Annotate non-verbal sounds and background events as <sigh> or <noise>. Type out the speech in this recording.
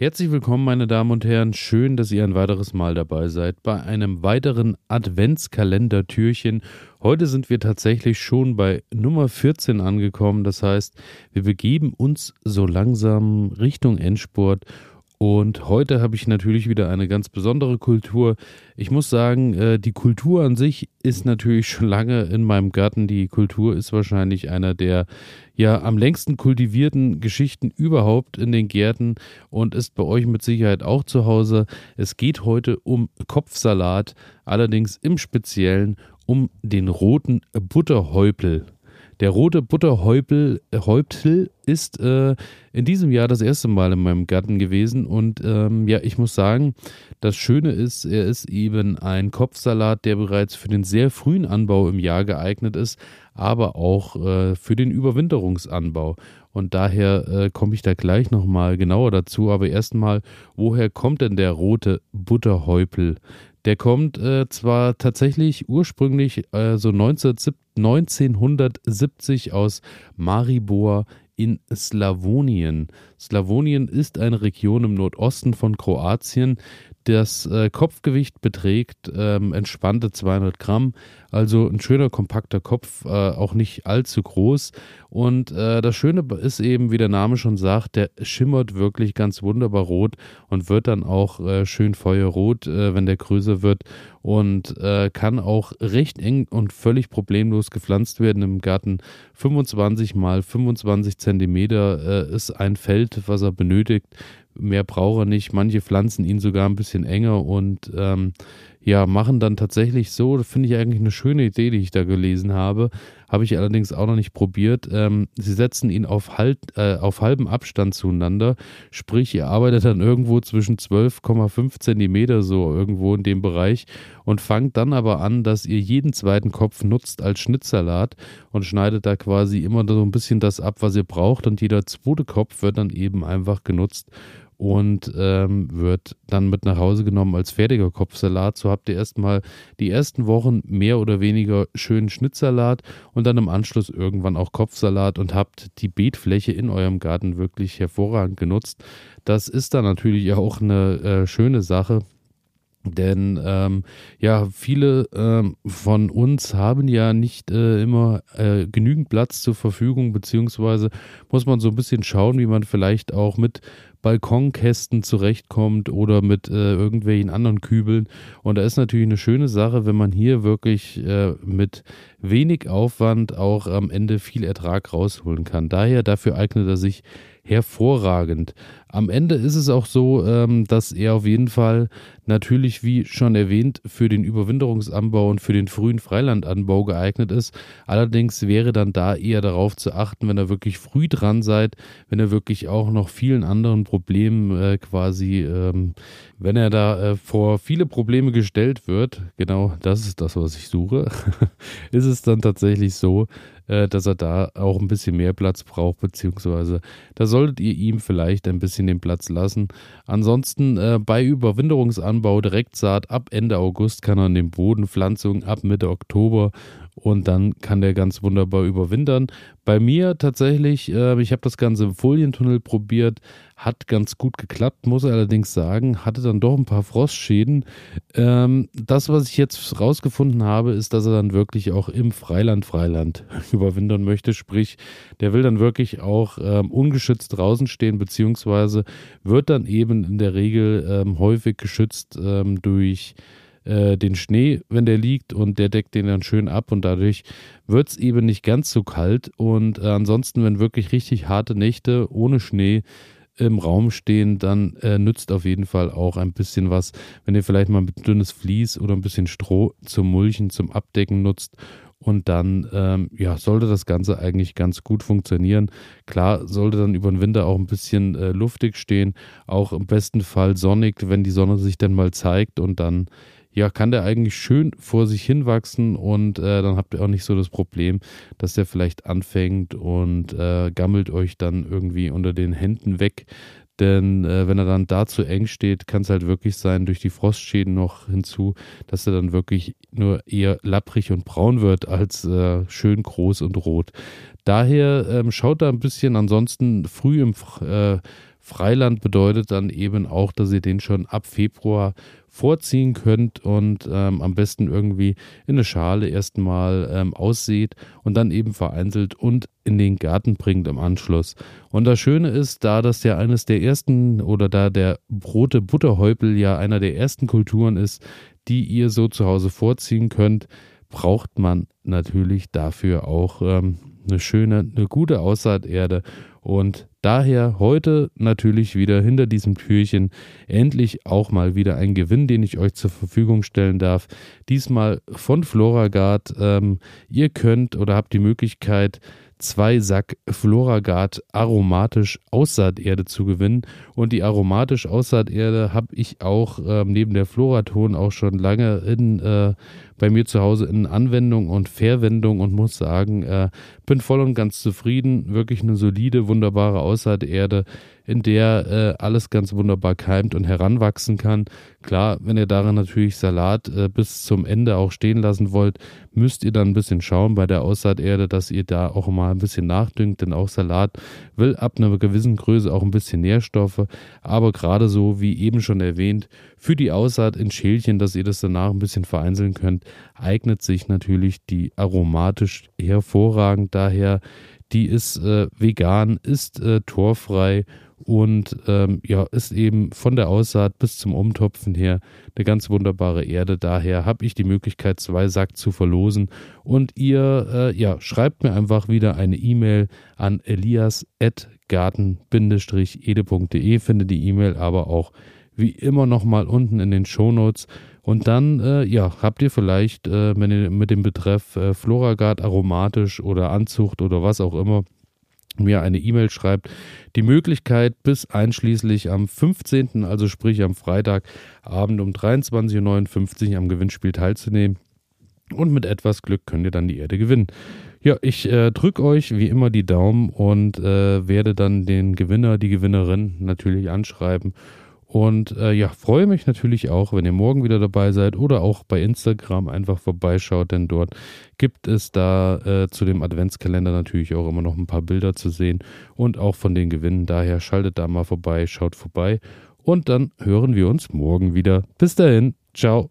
Herzlich willkommen, meine Damen und Herren. Schön, dass ihr ein weiteres Mal dabei seid bei einem weiteren Adventskalender-Türchen. Heute sind wir tatsächlich schon bei Nummer 14 angekommen. Das heißt, wir begeben uns so langsam Richtung Endspurt und heute habe ich natürlich wieder eine ganz besondere Kultur. Ich muss sagen, äh, die Kultur an sich ist natürlich schon lange in meinem Garten. Die Kultur ist wahrscheinlich einer der ja am längsten kultivierten Geschichten überhaupt in den Gärten und ist bei euch mit Sicherheit auch zu Hause. Es geht heute um Kopfsalat, allerdings im Speziellen um den roten Butterhäupel. Der rote Butterhäupel Häuptel ist äh, in diesem Jahr das erste Mal in meinem Garten gewesen und ähm, ja, ich muss sagen, das Schöne ist, er ist eben ein Kopfsalat, der bereits für den sehr frühen Anbau im Jahr geeignet ist, aber auch äh, für den Überwinterungsanbau. Und daher äh, komme ich da gleich nochmal genauer dazu. Aber erstmal, woher kommt denn der rote Butterhäupel? Der kommt äh, zwar tatsächlich ursprünglich äh, so 1970 aus Maribor in Slawonien. Slawonien ist eine Region im Nordosten von Kroatien. Das äh, Kopfgewicht beträgt ähm, entspannte 200 Gramm, also ein schöner kompakter Kopf, äh, auch nicht allzu groß. Und äh, das Schöne ist eben, wie der Name schon sagt, der schimmert wirklich ganz wunderbar rot und wird dann auch äh, schön feuerrot, äh, wenn der größer wird und äh, kann auch recht eng und völlig problemlos gepflanzt werden im Garten. 25 mal 25 Zentimeter ist ein Feld, was er benötigt mehr braucht er nicht. Manche pflanzen ihn sogar ein bisschen enger und ähm, ja, machen dann tatsächlich so, finde ich eigentlich eine schöne Idee, die ich da gelesen habe. Habe ich allerdings auch noch nicht probiert. Ähm, sie setzen ihn auf, halt, äh, auf halbem Abstand zueinander. Sprich, ihr arbeitet dann irgendwo zwischen 12,5 Zentimeter so irgendwo in dem Bereich und fangt dann aber an, dass ihr jeden zweiten Kopf nutzt als Schnittsalat und schneidet da quasi immer so ein bisschen das ab, was ihr braucht und jeder zweite Kopf wird dann eben einfach genutzt und ähm, wird dann mit nach Hause genommen als fertiger Kopfsalat. So habt ihr erstmal die ersten Wochen mehr oder weniger schönen Schnittsalat und dann im Anschluss irgendwann auch Kopfsalat und habt die Beetfläche in eurem Garten wirklich hervorragend genutzt. Das ist dann natürlich auch eine äh, schöne Sache. Denn ähm, ja, viele ähm, von uns haben ja nicht äh, immer äh, genügend Platz zur Verfügung, beziehungsweise muss man so ein bisschen schauen, wie man vielleicht auch mit Balkonkästen zurechtkommt oder mit äh, irgendwelchen anderen Kübeln. Und da ist natürlich eine schöne Sache, wenn man hier wirklich äh, mit wenig Aufwand auch am Ende viel Ertrag rausholen kann. Daher, dafür eignet er sich hervorragend. Am Ende ist es auch so, ähm, dass er auf jeden Fall natürlich, wie schon erwähnt, für den Überwinterungsanbau und für den frühen Freilandanbau geeignet ist. Allerdings wäre dann da eher darauf zu achten, wenn ihr wirklich früh dran seid, wenn ihr wirklich auch noch vielen anderen Problemen äh, quasi, ähm, wenn er da äh, vor viele Probleme gestellt wird, genau das ist das, was ich suche, <laughs> ist es dann tatsächlich so, äh, dass er da auch ein bisschen mehr Platz braucht, beziehungsweise da solltet ihr ihm vielleicht ein bisschen den Platz lassen. Ansonsten äh, bei Überwinterungsanbau Direktsaat ab Ende August kann er an den Bodenpflanzungen ab Mitte Oktober und dann kann der ganz wunderbar überwintern. Bei mir tatsächlich, äh, ich habe das Ganze im Folientunnel probiert, hat ganz gut geklappt, muss allerdings sagen, hatte dann doch ein paar Frostschäden. Ähm, das, was ich jetzt rausgefunden habe, ist, dass er dann wirklich auch im Freiland, Freiland <laughs> überwintern möchte. Sprich, der will dann wirklich auch ähm, ungeschützt draußen stehen, beziehungsweise wird dann eben in der Regel ähm, häufig geschützt ähm, durch äh, den Schnee, wenn der liegt und der deckt den dann schön ab und dadurch wird es eben nicht ganz so kalt und äh, ansonsten, wenn wirklich richtig harte Nächte ohne Schnee im Raum stehen, dann äh, nützt auf jeden Fall auch ein bisschen was, wenn ihr vielleicht mal ein dünnes Vlies oder ein bisschen Stroh zum Mulchen, zum Abdecken nutzt und dann ähm, ja, sollte das Ganze eigentlich ganz gut funktionieren. Klar, sollte dann über den Winter auch ein bisschen äh, luftig stehen, auch im besten Fall sonnig, wenn die Sonne sich dann mal zeigt und dann ja, kann der eigentlich schön vor sich hin wachsen und äh, dann habt ihr auch nicht so das Problem, dass der vielleicht anfängt und äh, gammelt euch dann irgendwie unter den Händen weg. Denn äh, wenn er dann da zu eng steht, kann es halt wirklich sein, durch die Frostschäden noch hinzu, dass er dann wirklich nur eher lapprig und braun wird, als äh, schön groß und rot. Daher ähm, schaut da ein bisschen ansonsten früh im äh, Freiland bedeutet dann eben auch, dass ihr den schon ab Februar vorziehen könnt und ähm, am besten irgendwie in eine Schale erstmal ähm, aussieht und dann eben vereinzelt und in den Garten bringt im Anschluss. Und das Schöne ist, da das ja eines der ersten oder da der rote Butterhäupel ja einer der ersten Kulturen ist, die ihr so zu Hause vorziehen könnt, braucht man natürlich dafür auch ähm, eine schöne, eine gute Aussaaterde und daher heute natürlich wieder hinter diesem Türchen endlich auch mal wieder ein Gewinn, den ich euch zur Verfügung stellen darf. Diesmal von Floragard. Ähm, ihr könnt oder habt die Möglichkeit, zwei Sack Floragard aromatisch Aussaaterde zu gewinnen. Und die aromatisch Aussaaterde habe ich auch ähm, neben der Floraton auch schon lange in, äh, bei mir zu Hause in Anwendung und Verwendung und muss sagen, äh, bin voll und ganz zufrieden. Wirklich eine solide, wunderbare Aussaaterde in der äh, alles ganz wunderbar keimt und heranwachsen kann. Klar, wenn ihr darin natürlich Salat äh, bis zum Ende auch stehen lassen wollt, müsst ihr dann ein bisschen schauen bei der Aussaaterde, dass ihr da auch mal ein bisschen nachdüngt, denn auch Salat will ab einer gewissen Größe auch ein bisschen Nährstoffe, aber gerade so wie eben schon erwähnt, für die Aussaat in Schälchen, dass ihr das danach ein bisschen vereinzeln könnt, eignet sich natürlich die aromatisch hervorragend daher. Die ist äh, vegan, ist äh, torfrei und ähm, ja, ist eben von der Aussaat bis zum Umtopfen her eine ganz wunderbare Erde. Daher habe ich die Möglichkeit, zwei Sack zu verlosen. Und ihr, äh, ja, schreibt mir einfach wieder eine E-Mail an elias.garten-ede.de. Finde die E-Mail aber auch wie immer nochmal unten in den Shownotes. Und dann, äh, ja, habt ihr vielleicht, äh, wenn ihr mit dem Betreff äh, Floragard aromatisch oder Anzucht oder was auch immer mir eine E-Mail schreibt, die Möglichkeit bis einschließlich am 15., also sprich am Freitagabend um 23.59 Uhr am Gewinnspiel teilzunehmen. Und mit etwas Glück könnt ihr dann die Erde gewinnen. Ja, ich äh, drücke euch wie immer die Daumen und äh, werde dann den Gewinner, die Gewinnerin natürlich anschreiben und äh, ja, freue mich natürlich auch, wenn ihr morgen wieder dabei seid oder auch bei Instagram einfach vorbeischaut, denn dort gibt es da äh, zu dem Adventskalender natürlich auch immer noch ein paar Bilder zu sehen und auch von den Gewinnen. Daher schaltet da mal vorbei, schaut vorbei und dann hören wir uns morgen wieder. Bis dahin, ciao.